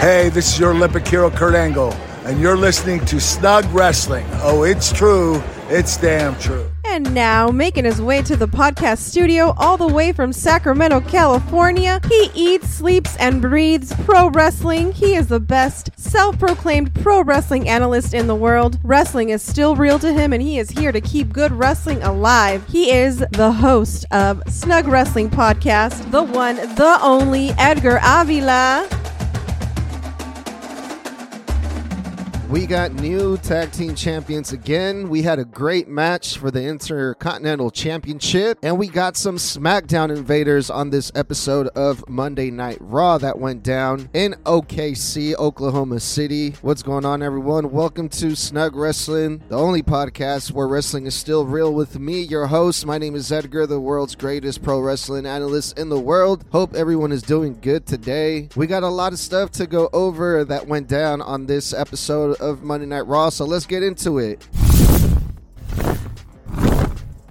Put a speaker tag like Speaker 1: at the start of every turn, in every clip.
Speaker 1: Hey, this is your Olympic hero, Kurt Angle, and you're listening to Snug Wrestling. Oh, it's true. It's damn true.
Speaker 2: And now, making his way to the podcast studio all the way from Sacramento, California, he eats, sleeps, and breathes pro wrestling. He is the best self proclaimed pro wrestling analyst in the world. Wrestling is still real to him, and he is here to keep good wrestling alive. He is the host of Snug Wrestling Podcast, the one, the only Edgar Avila.
Speaker 3: We got new tag team champions again. We had a great match for the Intercontinental Championship, and we got some SmackDown invaders on this episode of Monday Night Raw that went down in OKC, Oklahoma City. What's going on, everyone? Welcome to Snug Wrestling, the only podcast where wrestling is still real with me, your host. My name is Edgar, the world's greatest pro wrestling analyst in the world. Hope everyone is doing good today. We got a lot of stuff to go over that went down on this episode of Monday Night Raw, so let's get into it.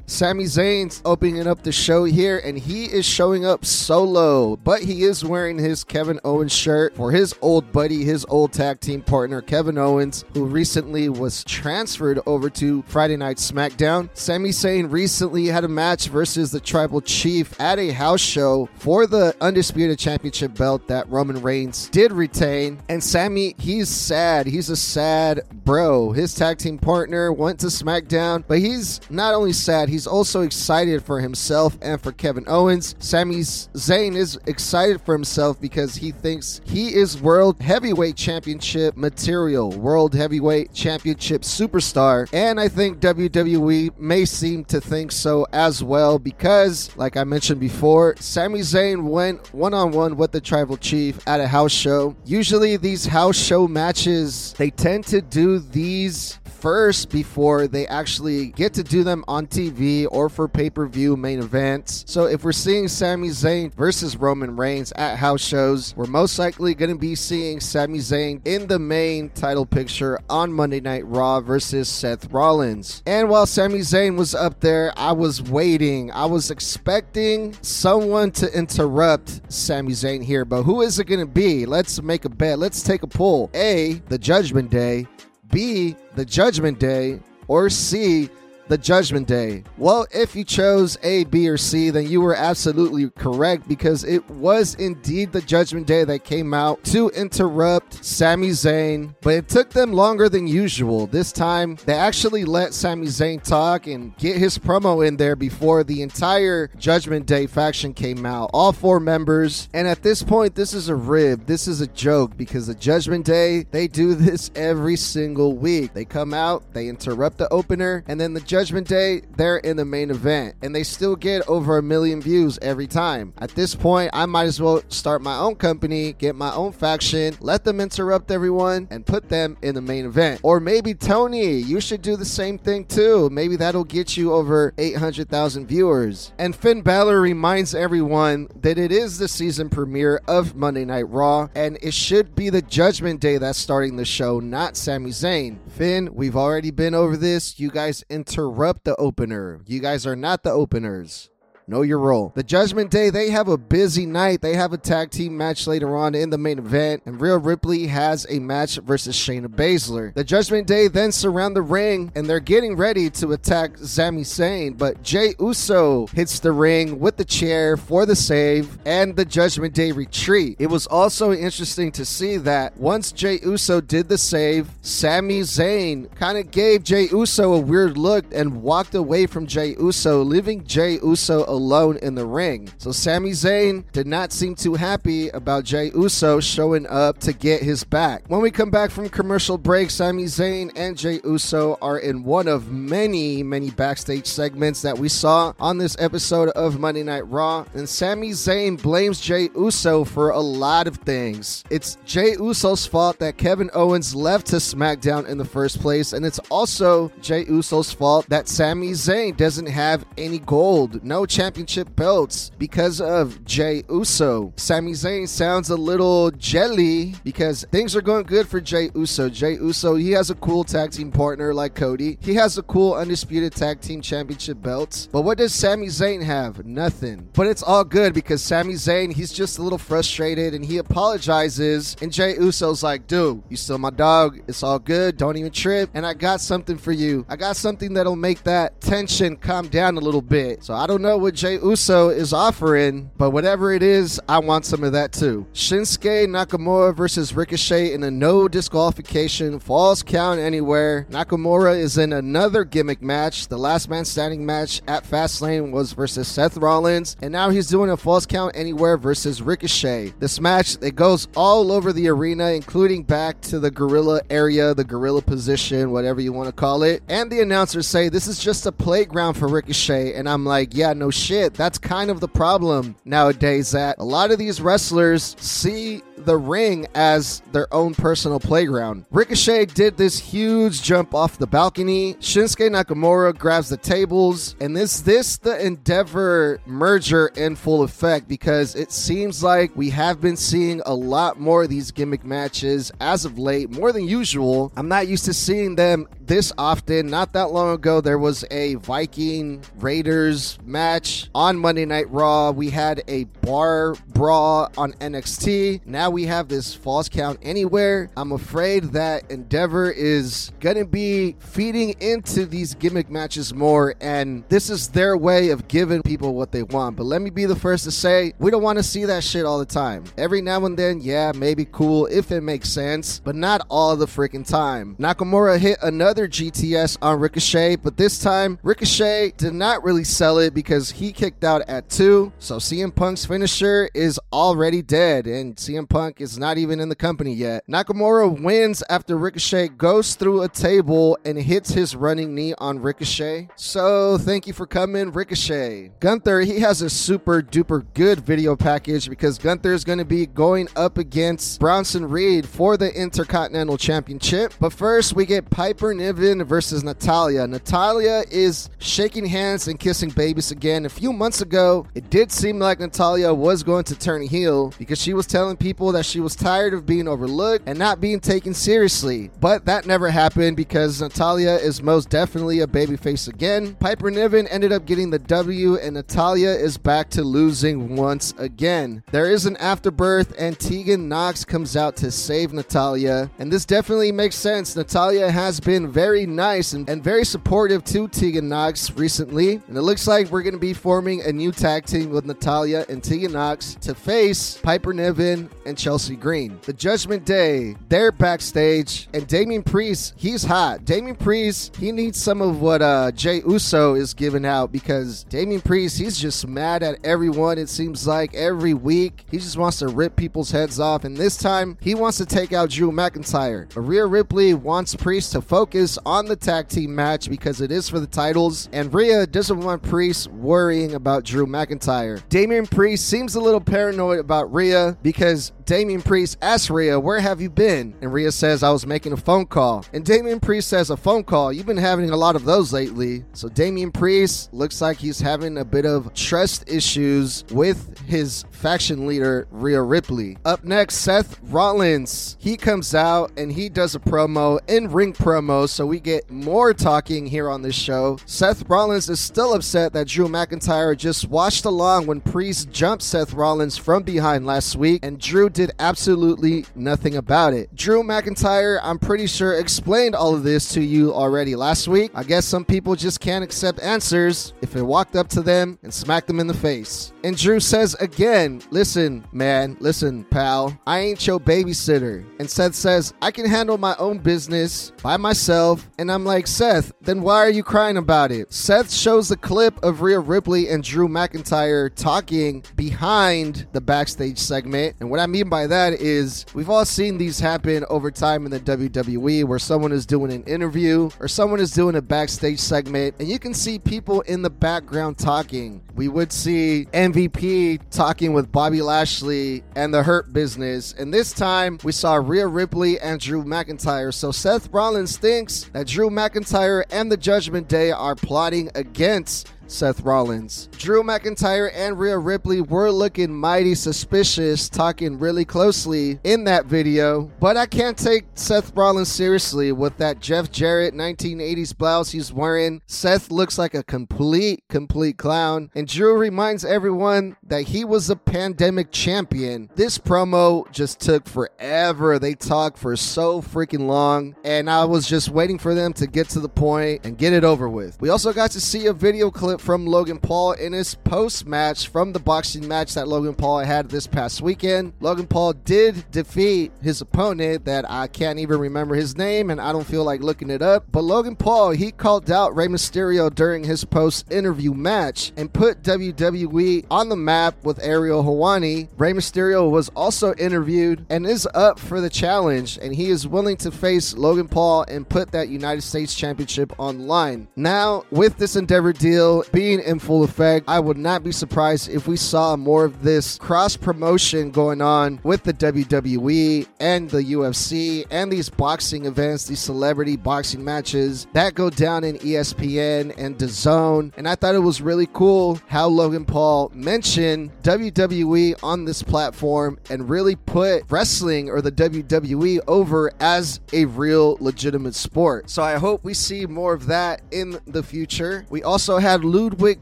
Speaker 3: Sami Zayn's opening up the show here, and he is showing up solo, but he is wearing his Kevin Owens shirt for his old buddy, his old tag team partner, Kevin Owens, who recently was transferred over to Friday Night SmackDown. Sami Zayn recently had a match versus the Tribal Chief at a house show for the Undisputed Championship belt that Roman Reigns did retain. And Sami, he's sad. He's a sad bro. His tag team partner went to SmackDown, but he's not only sad, he's also excited for himself and for Kevin Owens. Sami Zayn is excited for himself because he thinks he is World Heavyweight Championship material, World Heavyweight Championship superstar. And I think WWE may seem to think so as well because, like I mentioned before, Sami Zayn went one on one with the Tribal Chief at a house show. Usually, these house show matches, they tend to do these first before they actually get to do them on TV or for pay per view main events. So if we're seeing Sami Zayn versus Roman Reigns at house shows, we're most likely going to be seeing Sami Zayn in the main title picture on Monday Night Raw versus Seth Rollins. And while Sami Zayn was up there, I was waiting. I was expecting someone to interrupt Sami Zayn here, but who is it going to be? Let's make a bet. Let's take a poll. A, the Judgment Day. B, the Judgment Day, or C, the Judgment Day? Well, if you chose A, B, or C, then you were absolutely correct because it was indeed the Judgment Day that came out to interrupt Sami Zayn, but it took them longer than usual. This time, they actually let Sami Zayn talk and get his promo in there before the entire Judgment Day faction came out. All four members. And at this point, this is a rib. This is a joke because the Judgment Day, they do this every single week. They come out, they interrupt the opener, and then the Judgment Day, they're in the main event, and they still get over a million views every time. At this point, I might as well start my own company, get my own faction, let them interrupt everyone, and put them in the main event. Or maybe Tony, you should do the same thing too. Maybe that'll get you over 800,000 viewers. And Finn Balor reminds everyone that it is the season premiere of Monday Night Raw, and it should be the Judgment Day that's starting the show, not Sami Zayn. Finn, we've already been over this. You guys interrupt the opener. You guys are not the openers. Know your role. The Judgment Day, they have a busy night. They have a tag team match later on in the main event, and Rhea Ripley has a match versus Shayna Baszler. The Judgment Day then surround the ring, and they're getting ready to attack Sami Zayn, but Jey Uso hits the ring with the chair for the save, and the Judgment Day retreat. It was also interesting to see that once Jey Uso did the save, Sami Zayn kind of gave Jey Uso a weird look and walked away from Jey Uso, leaving Jey Uso alone alone in the ring. So Sami Zayn did not seem too happy about Jey Uso showing up to get his back. When we come back from commercial break, Sami Zayn and Jey Uso are in one of many, many backstage segments that we saw on this episode of Monday Night Raw. And Sami Zayn blames Jey Uso for a lot of things. It's Jey Uso's fault that Kevin Owens left to SmackDown in the first place, and it's also Jey Uso's fault that Sami Zayn doesn't have any gold, no championship championship belts because of Jey Uso. Sami Zayn sounds a little jelly because things are going good for Jey Uso. Jey Uso, he has a cool tag team partner like Cody. He has a cool undisputed tag team championship belts. But what does Sami Zayn have? Nothing. But it's all good because Sami Zayn, he's just a little frustrated and he apologizes. And Jey Uso's like, dude, you still my dog. It's all good. Don't even trip. And I got something for you. I got something that'll make that tension calm down a little bit. So I don't know what Jey Uso is offering, but whatever it is, I want some of that too. Shinsuke Nakamura versus Ricochet in a no disqualification falls count anywhere. Nakamura is in another gimmick match. The last man standing match at Fastlane was versus Seth Rollins, and now he's doing a falls count anywhere versus Ricochet. This match it goes all over the arena, including back to the gorilla area, the gorilla position, whatever you want to call it. And the announcers say this is just a playground for Ricochet, and I'm like, yeah, no shit. That's kind of the problem nowadays. That a lot of these wrestlers see the ring as their own personal playground. Ricochet did this huge jump off the balcony. Shinsuke Nakamura grabs the tables, and this this the Endeavor merger in full effect because it seems like we have been seeing a lot more of these gimmick matches as of late, more than usual. I'm not used to seeing them this often. Not that long ago, there was a Viking Raiders match on Monday Night Raw. We had a bar brawl on NXT. Now we have this falls count anywhere. I'm afraid that Endeavor is going to be feeding into these gimmick matches more, and this is their way of giving people what they want. But let me be the first to say, we don't want to see that shit all the time. Every now and then, yeah, maybe cool if it makes sense, but not all the freaking time. Nakamura hit another GTS on Ricochet, but this time, Ricochet did not really sell it because he kicked out at two. So CM Punk's finisher is already dead, and CM Punk is not even in the company yet. Nakamura wins after Ricochet goes through a table and hits his running knee on Ricochet. So thank you for coming, Ricochet. Gunther, he has a super duper good video package because Gunther is going to be going up against Bronson Reed for the Intercontinental Championship. But first, we get Piper Niven versus Natalya. Natalya is shaking hands and kissing babies again. A few months ago, it did seem like Natalya was going to turn heel because she was telling people that she was tired of being overlooked and not being taken seriously. But that never happened because Natalya is most definitely a babyface again. Piper Niven ended up getting the W, and Natalya is back to losing once again. There is an afterbirth, and Tegan Nox comes out to save Natalya, and this definitely makes sense. Natalya has been very nice and, and very supportive to Tegan Nox recently, and it looks like we're going to be forming a new tag team with Natalya and Tegan Knox to face Piper Niven and Chelsea Green. The Judgment Day, they're backstage, and Damian Priest, he's hot. Damian Priest, he needs some of what uh, Jey Uso is giving out because Damian Priest, he's just mad at everyone. It seems like every week he just wants to rip people's heads off, and this time he wants to take out Drew McIntyre. Rhea Ripley wants Priest to focus on the tag team match because it is for the titles, and Rhea doesn't want Priest worrying about Drew McIntyre. Damian Priest seems a little paranoid about Rhea because Damian Priest asks Rhea, Where have you been? And Rhea says, I was making a phone call. And Damian Priest says, A phone call? You've been having a lot of those lately. So Damian Priest looks like he's having a bit of trust issues with his faction leader, Rhea Ripley. Up next, Seth Rollins. He comes out and he does a promo, in ring promo, so we get more talking here on this show. Seth Rollins is still upset that Drew McIntyre just watched along when Priest jumped Seth Rollins from behind last week, and Drew did absolutely nothing about it. Drew McIntyre, I'm pretty sure, explained all of this to you already last week. I guess some people just can't accept answers if it walked up to them and smacked them in the face. And Drew says again, Listen, man, listen, pal, I ain't your babysitter. And Seth says, I can handle my own business by myself. And I'm like, Seth, then why are you crying about it? Seth shows the clip of Rhea Ripley and Drew McIntyre talking behind the backstage segment. And what I mean by that is we've all seen these happen over time in the WWE where someone is doing an interview or someone is doing a backstage segment and you can see people in the background talking. We would see MVP talking with Bobby Lashley and the Hurt Business. And this time we saw Rhea Ripley and Drew McIntyre. So Seth Rollins thinks that Drew McIntyre and the Judgment Day are plotting against Seth Rollins. Drew McIntyre and Rhea Ripley were looking mighty suspicious, talking really closely in that video, but I can't take Seth Rollins seriously with that Jeff Jarrett 1980s blouse he's wearing. Seth looks like a complete, complete clown, and Drew reminds everyone that he was a pandemic champion. This promo just took forever. They talked for so freaking long, and I was just waiting for them to get to the point and get it over with. We also got to see a video clip from Logan Paul in his post match from the boxing match that Logan Paul had this past weekend. Logan Paul did defeat his opponent that I can't even remember his name and I don't feel like looking it up. But Logan Paul, he called out Rey Mysterio during his post interview match and put WWE on the map with Ariel Helwani. Rey Mysterio was also interviewed and is up for the challenge, and he is willing to face Logan Paul and put that United States Championship on line. Now, with this Endeavor deal being in full effect, I would not be surprised if we saw more of this cross promotion going on with the WWE and the UFC and these boxing events, these celebrity boxing matches that go down in ESPN and DAZN. And I thought it was really cool how Logan Paul mentioned WWE on this platform and really put wrestling or the WWE over as a real legitimate sport. So I hope we see more of that in the future. We also had Ludwig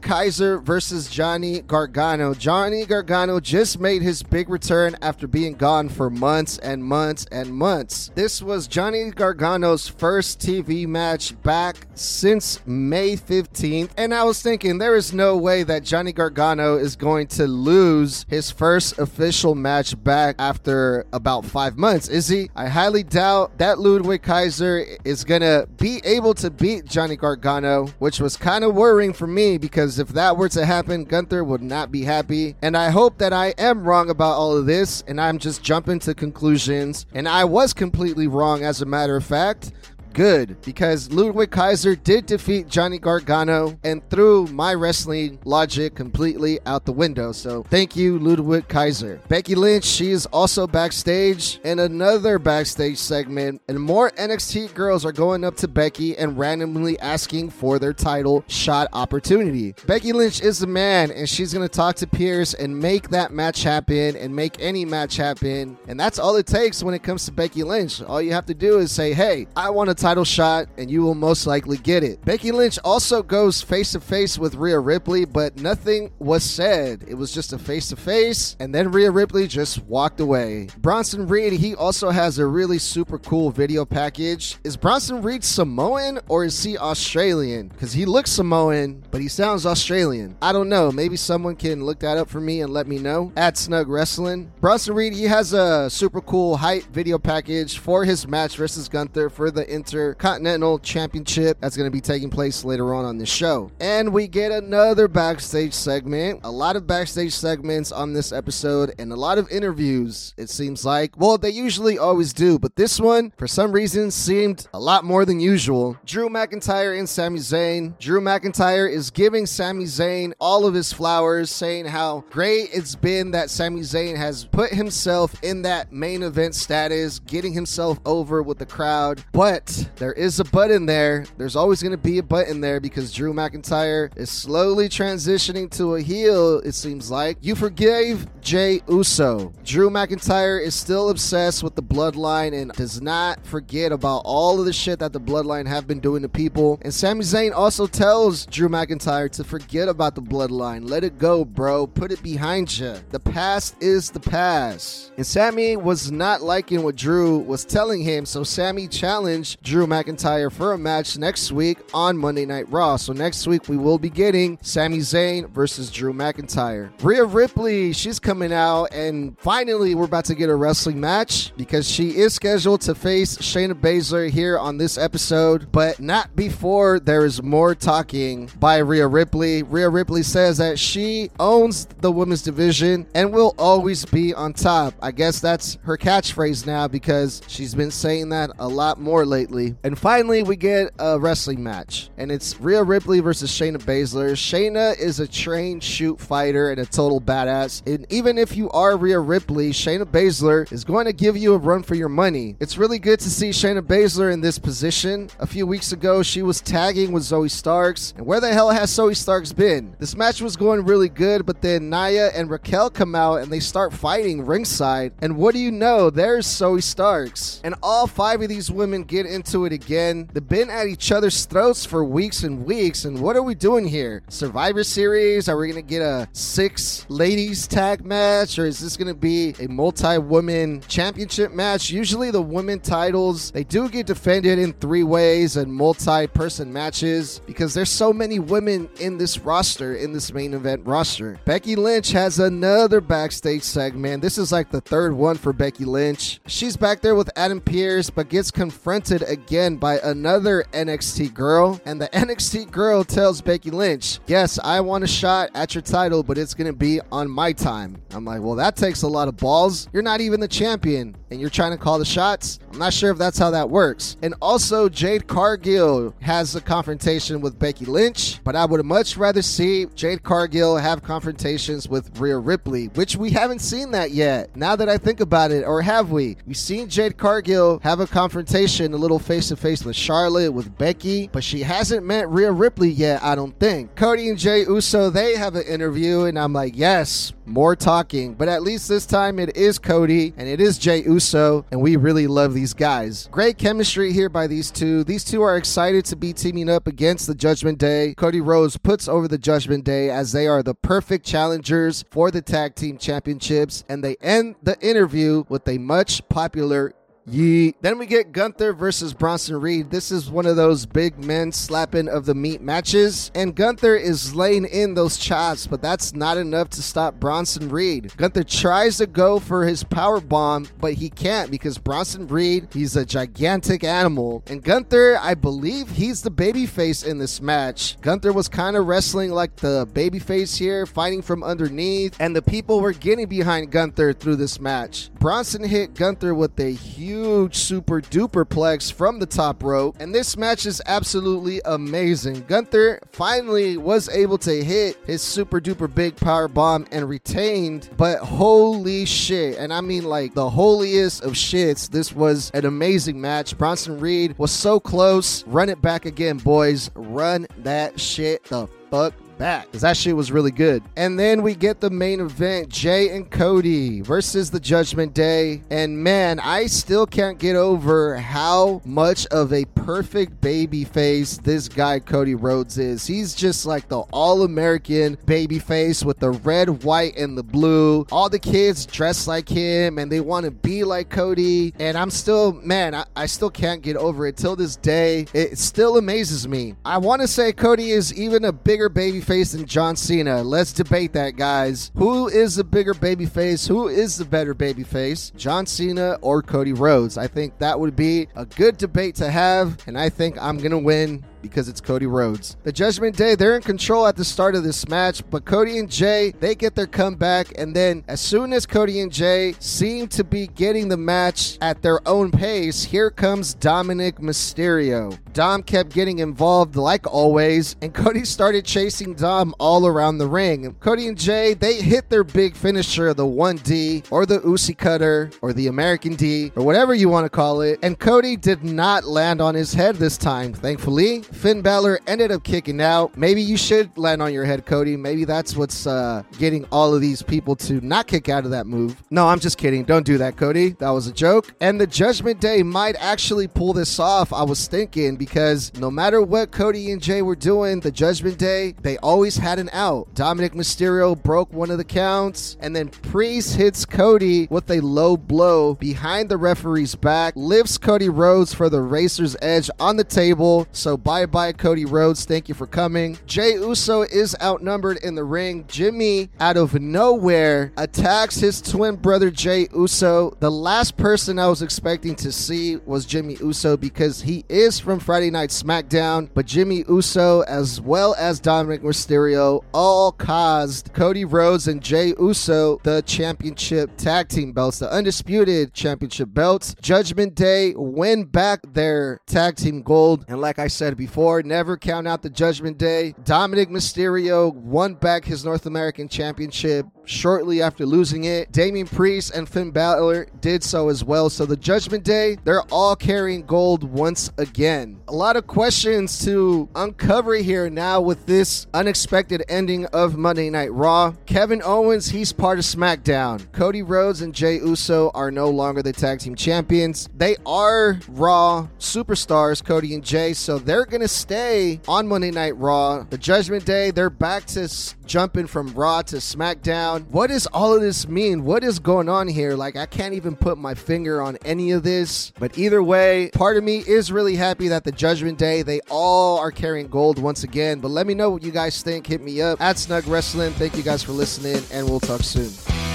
Speaker 3: Kaiser versus Johnny Gargano. Johnny Gargano just made his big return after being gone for months and months and months. This was Johnny Gargano's first TV match back since May 15th, and I was thinking there is no way that Johnny Gargano is going to lose his first official match back after about five months, is he? I highly doubt that Ludwig Kaiser is gonna be able to beat Johnny Gargano, which was kind of worrying for me because if that were to happen, Gunther would not be happy. And I hope that I am wrong about all of this and I'm just jumping to conclusions. And I was completely wrong, as a matter of fact good because Ludwig Kaiser did defeat Johnny Gargano and threw my wrestling logic completely out the window. So thank you, Ludwig Kaiser. Becky Lynch, she is also backstage in another backstage segment, and more NXT girls are going up to Becky and randomly asking for their title shot opportunity. Becky Lynch is the man, and she's going to talk to Pearce and make that match happen and make any match happen. And that's all it takes when it comes to Becky Lynch. All you have to do is say, hey, I want a title shot, and you will most likely get it. Becky Lynch also goes face to face with Rhea Ripley, but nothing was said. It was just a face to face, and then Rhea Ripley just walked away. Bronson Reed, he also has a really super cool video package. Is Bronson Reed Samoan or is he Australian? Because he looks Samoan, but he sounds Australian. I don't know. Maybe someone can look that up for me and let me know. At Snug Wrestling. Bronson Reed, he has a super cool hype video package for his match versus Gunther for the Intercontinental Championship that's going to be taking place later on on this show. And we get another backstage segment. A lot of backstage segments on this episode and a lot of interviews, it seems like. Well, they usually always do, but this one, for some reason, seemed a lot more than usual. Drew McIntyre and Sami Zayn. Drew McIntyre is giving Sami Zayn all of his flowers, saying how great it's been that Sami Zayn has put himself in that main event status, getting himself over with the crowd. But there is a but in there. There's always going to be a but in there because Drew McIntyre is slowly transitioning to a heel, it seems like. You forgave Jey Uso. Drew McIntyre is still obsessed with the bloodline and does not forget about all of the shit that the bloodline have been doing to people. And Sami Zayn also tells Drew McIntyre to forget about the bloodline. Let it go, bro. Put it behind you. The past is the past. And Sami was not liking what Drew was telling him, so Sami challenged Drew McIntyre for a match next week on Monday Night Raw. So next week we will be getting Sami Zayn versus Drew McIntyre. Rhea Ripley, she's coming out, and finally we're about to get a wrestling match because she is scheduled to face Shayna Baszler here on this episode, but not before there is more talking by Rhea Ripley. Rhea Ripley says that she owns the women's division and will always be on top. I guess that's her catchphrase now because she's been saying that a lot more lately Ripley. And finally, we get a wrestling match, and it's Rhea Ripley versus Shayna Baszler. Shayna is a trained shoot fighter and a total badass. And even if you are Rhea Ripley, Shayna Baszler is going to give you a run for your money. It's really good to see Shayna Baszler in this position. A few weeks ago, she was tagging with Zoey Starks. And where the hell has Zoey Starks been? This match was going really good, but then Nia and Raquel come out and they start fighting ringside. And what do you know? There's Zoey Starks. And all five of these women get into it again. They've been at each other's throats for weeks and weeks. And what are we doing here? Survivor Series? Are we going to get a six ladies tag match? Or is this going to be a multi woman championship match? Usually the women titles, they do get defended in three ways and multi person matches because there's so many women in this roster, in this main event roster. Becky Lynch has another backstage segment. This is like the third one for Becky Lynch. She's back there with Adam Pearce, but gets confronted again by another NXT girl. And the NXT girl tells Becky Lynch, Yes, I want a shot at your title, but it's going to be on my time. I'm like, Well, that takes a lot of balls. You're not even the champion, and you're trying to call the shots. I'm not sure if that's how that works. And also, Jade Cargill has a confrontation with Becky Lynch, but I would much rather see Jade Cargill have confrontations with Rhea Ripley, which we haven't seen that yet. Now that I think about it, or have we? We've seen Jade Cargill have a confrontation, a little face to face with Charlotte, with Becky, but she hasn't met Rhea Ripley yet, I don't think. Cody and Jey Uso, they have an interview, and I'm like, yes, more talking. But at least this time it is Cody and it is Jey Uso, and we really love these guys. Great chemistry here by these two. These two are excited to be teaming up against the Judgment Day. Cody Rhodes puts over the Judgment Day as they are the perfect challengers for the tag team championships, and they end the interview with a much popular Then we get Gunther versus Bronson Reed. This is one of those big men slapping of the meat matches. And Gunther is laying in those chops, but that's not enough to stop Bronson Reed. Gunther tries to go for his power bomb, but he can't because Bronson Reed, he's a gigantic animal. And Gunther, I believe he's the babyface in this match. Gunther was kind of wrestling like the babyface here, fighting from underneath, and the people were getting behind Gunther through this match. Bronson hit Gunther with a huge huge super duper plex from the top rope. And this match is absolutely amazing. Gunther finally was able to hit his super duper big power bomb and retained, but holy shit. And I mean like the holiest of shits. This was an amazing match. Bronson Reed was so close. Run it back again, boys. Run that shit the fuck back because that shit was really good. And then we get the main event Jey and Cody versus the Judgment Day. And man, I still can't get over how much of a perfect baby face this guy Cody Rhodes is. He's just like the all American baby face with the red, white, and the blue. All the kids dress like him and they want to be like Cody. And I'm still, man, I, I still can't get over it. Till this day, it still amazes me. I want to say Cody is even a bigger baby face than John Cena. Let's debate that, guys. Who is the bigger baby face? Who is the better baby face? John Cena or Cody Rhodes? I think that would be a good debate to have, and I think I'm going to win because it's Cody Rhodes. The Judgment Day, they're in control at the start of this match, but Cody and Jey, they get their comeback, and then as soon as Cody and Jey seem to be getting the match at their own pace, here comes Dominic Mysterio. Dom kept getting involved like always, and Cody started chasing Dom all around the ring. Cody and Jey, they hit their big finisher, the 1D, or the Usi Cutter, or the American D, or whatever you want to call it, and Cody did not land on his head this time, thankfully. Finn Balor ended up kicking out. Maybe you should land on your head, Cody. Maybe that's what's uh, getting all of these people to not kick out of that move. No, I'm just kidding. Don't do that, Cody. That was a joke. And the Judgment Day might actually pull this off, I was thinking, because no matter what Cody and Jey were doing, the Judgment Day, they always had an out. Dominic Mysterio broke one of the counts, and then Priest hits Cody with a low blow behind the referee's back, lifts Cody Rhodes for the Razor's Edge on the table. So by Bye bye, Cody Rhodes. Thank you for coming. Jey Uso is outnumbered in the ring. Jimmy, out of nowhere, attacks his twin brother Jey Uso. The last person I was expecting to see was Jimmy Uso because he is from Friday Night SmackDown, but Jimmy Uso, as well as Dominic Mysterio, all caused Cody Rhodes and Jey Uso the championship tag team belts, the undisputed championship belts. Judgment Day win back their tag team gold. And like I said before, never count out the Judgment Day. Dominic Mysterio won back his North American championship shortly after losing it. Damian Priest and Finn Balor did so as well. So the Judgment Day, they're all carrying gold once again. A lot of questions to uncover here now with this unexpected ending of Monday Night Raw. Kevin Owens, he's part of SmackDown. Cody Rhodes and Jey Uso are no longer the tag team champions. They are Raw superstars, Cody and Jey, so they're going to stay on Monday Night Raw. The Judgment Day, they're back to jumping from Raw to SmackDown. What does all of this mean? What is going on here? Like, I can't even put my finger on any of this. But either way, part of me is really happy that the Judgment Day, they all are carrying gold once again. But let me know what you guys think. Hit me up at Snug Wrestling. Thank you guys for listening, and we'll talk soon.